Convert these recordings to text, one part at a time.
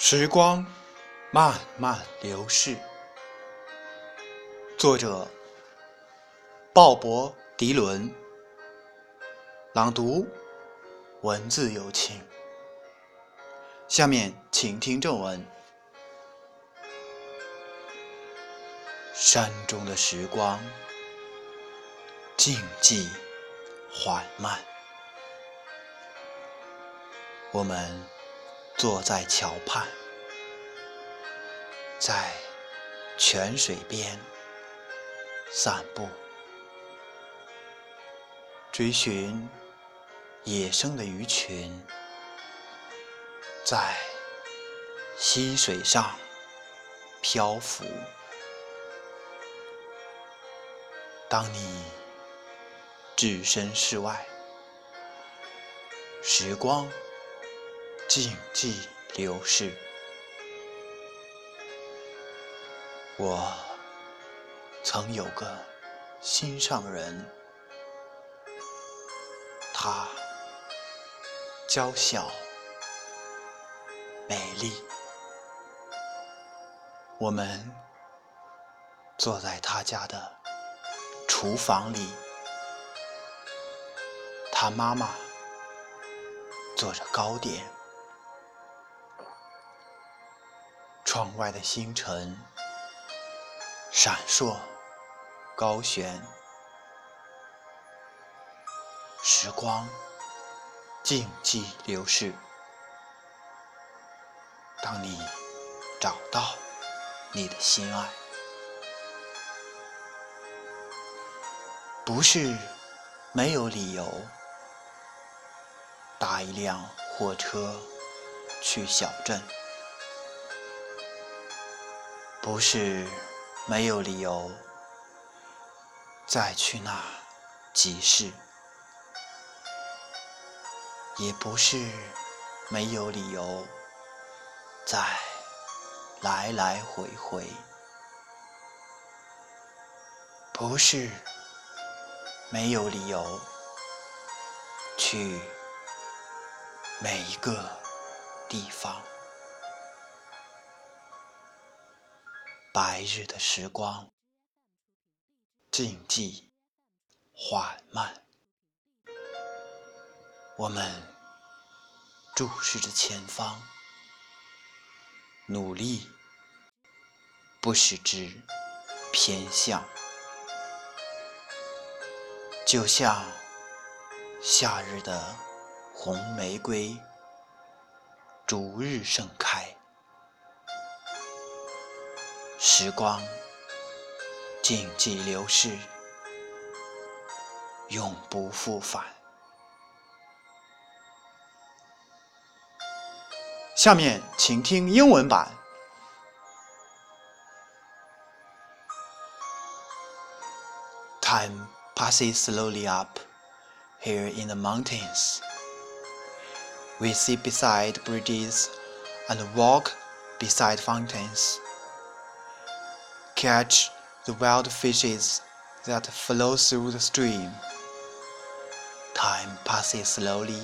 时光慢慢流逝，作者鲍勃·迪伦，朗读文字有情。下面请听正文：山中的时光静寂缓慢，我们。坐在桥畔，在泉水边散步，追寻野生的鱼群，在溪水上漂浮。当你置身事外，时光。静寂流逝，我曾有个心上人，她娇小美丽。我们坐在她家的厨房里，她妈妈做着糕点。窗外的星辰闪烁高悬，时光静寂流逝。当你找到你的心爱，不是没有理由搭一辆货车去小镇。不是没有理由再去那集市，也不是没有理由再来来回回，不是没有理由去每一个地方。白日的时光，静寂缓慢。我们注视着前方，努力不使之偏向，就像夏日的红玫瑰，逐日盛开。时光静寂流逝，永不复返。下面请听英文版。Time passes slowly up here in the mountains. We sit beside bridges and walk beside fountains catch the wild fishes that flow through the stream. Time passes slowly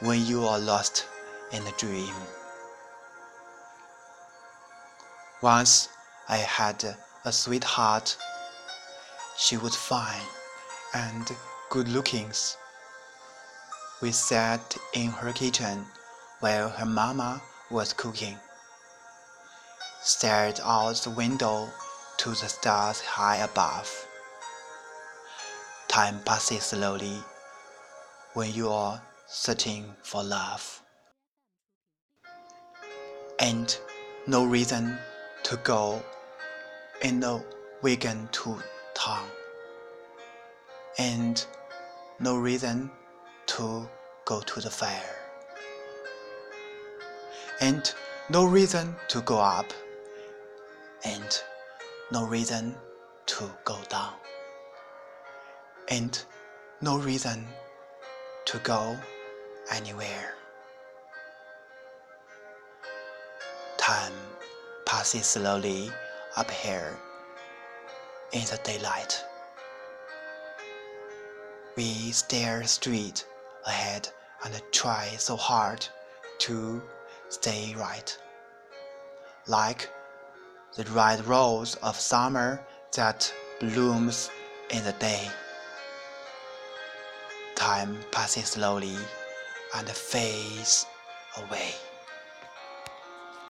when you are lost in a dream. Once I had a sweetheart. She was fine and good looking. We sat in her kitchen while her mama was cooking stared out the window to the stars high above. Time passes slowly when you are searching for love. And no reason to go in a wagon to town. And no reason to go to the fair. And no reason to go up and no reason to go down, and no reason to go anywhere. Time passes slowly up here in the daylight. We stare straight ahead and try so hard to stay right. Like the red rose of summer that blooms in the day. Time passes slowly and fades away.